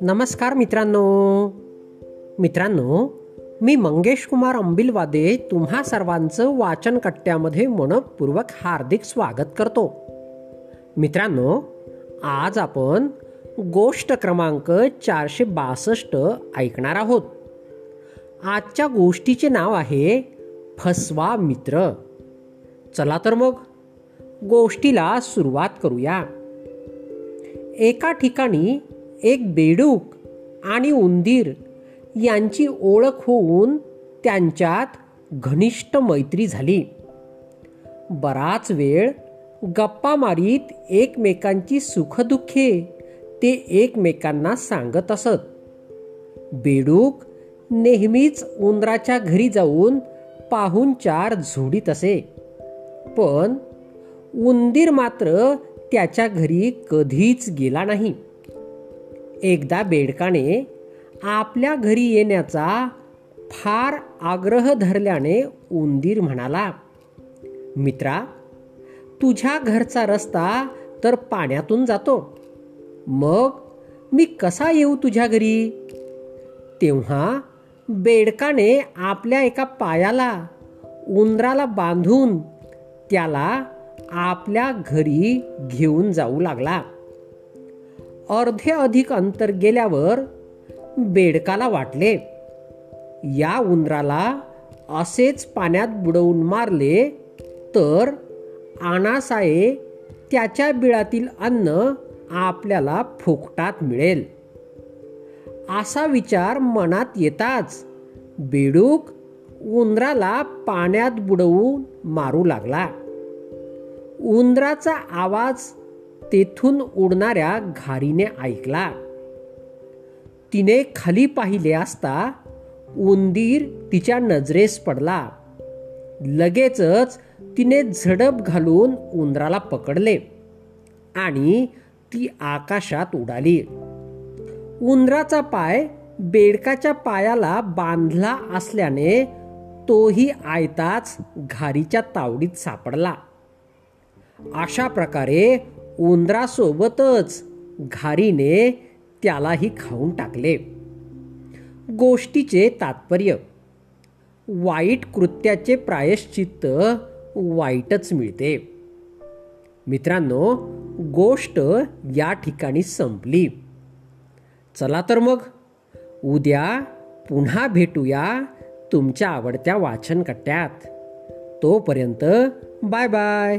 नमस्कार मित्रांनो. मित्रांनो मी मंगेश कुमार अंबिलवादे तुम्हा सर्वांचं वाचन कट्ट्यामध्ये मनपूर्वक हार्दिक स्वागत करतो. मित्रांनो आज आपण गोष्ट क्रमांक चारशे बासष्ट ऐकणार आहोत. आजच्या गोष्टीचे नाव आहे फसवा मित्र. चला तर मग. गोष्टीला सुरुवात करूया. एका ठिकाणी एक बेडूक आणि उंदीर यांची ओळख होऊन त्यांच्यात घनिष्ठ मैत्री झाली. बराच वेळ गप्पा मारीत एकमेकांची सुखदुःखे ते एकमेकांना सांगत असत. बेडूक नेहमीच उंदराच्या घरी जाऊन पाहून चार झोडीत असे. पण उंदीर मात्र त्याच्या घरी कधीच गेला नाही. एकदा बेडकाने आपल्या घरी येण्याचा फार आग्रह धरल्याने उंदीर म्हणाला मित्रा तुझ्या घरचा रस्ता तर पाण्यातून जातो. मग मी कसा येऊ तुझ्या घरी? तेव्हा बेडकाने आपल्या एका पायाला उंदराला बांधून त्याला आपल्या घरी घेऊन जाऊ लागला. अर्धे अधिक अंतर गेल्यावर बेडकाला वाटले या उंदराला असेच पाण्यात बुडवून मारले तर आणासाये त्याच्या बिळातील अन्न आपल्याला फुकटात मिळेल. असा विचार मनात येताच बेडूक उंदराला पाण्यात बुडवून मारू लागला. उंदराचा आवाज तेथून उडणाऱ्या घारीने ऐकला. तिने खाली पाहिले असता उंदीर तिच्या नजरेस पडला. लगेचच तिने झडप घालून उंदराला पकडले आणि ती आकाशात उडाली. उंदराचा पाय बेडकाच्या पायाला बांधला असल्याने तोही आयताच घारीच्या तावडीत सापडला. अशा प्रकारे उंदरासोबतच घारीने त्यालाही खाऊन टाकले. गोष्टीचे तात्पर्य. वाईट कृत्याचे प्रायश्चित्त वाईटच मिळते. मित्रांनो गोष्ट या ठिकाणी संपली. चला तर मग उद्या पुन्हा भेटूया तुमच्या आवडत्या वाचनकट्ट्यात. तोपर्यंत बाय बाय.